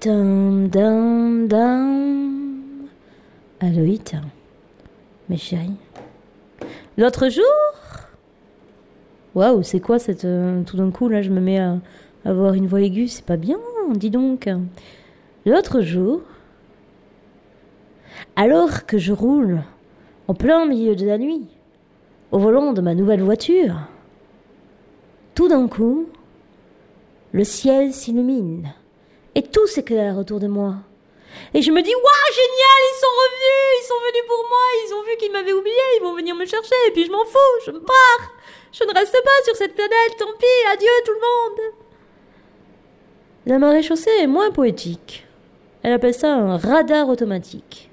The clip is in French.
Dum, dum, dum. Aloït, mes chéris. L'autre jour Waouh, c'est quoi cette. euh, tout d'un coup, là, je me mets à avoir une voix aiguë, c'est pas bien, dis donc. L'autre jour, alors que je roule en plein milieu de la nuit, au volant de ma nouvelle voiture, tout d'un coup, le ciel s'illumine et tout s'éclaire autour de moi. Et je me dis, waouh, génial, ils sont revenus, ils sont venus pour moi, ils ont vu qu'ils m'avaient oublié, ils vont venir me chercher, et puis je m'en fous, je me pars. Je ne reste pas sur cette planète, tant pis, adieu tout le monde. La marée chaussée est moins poétique. Elle appelle ça un radar automatique.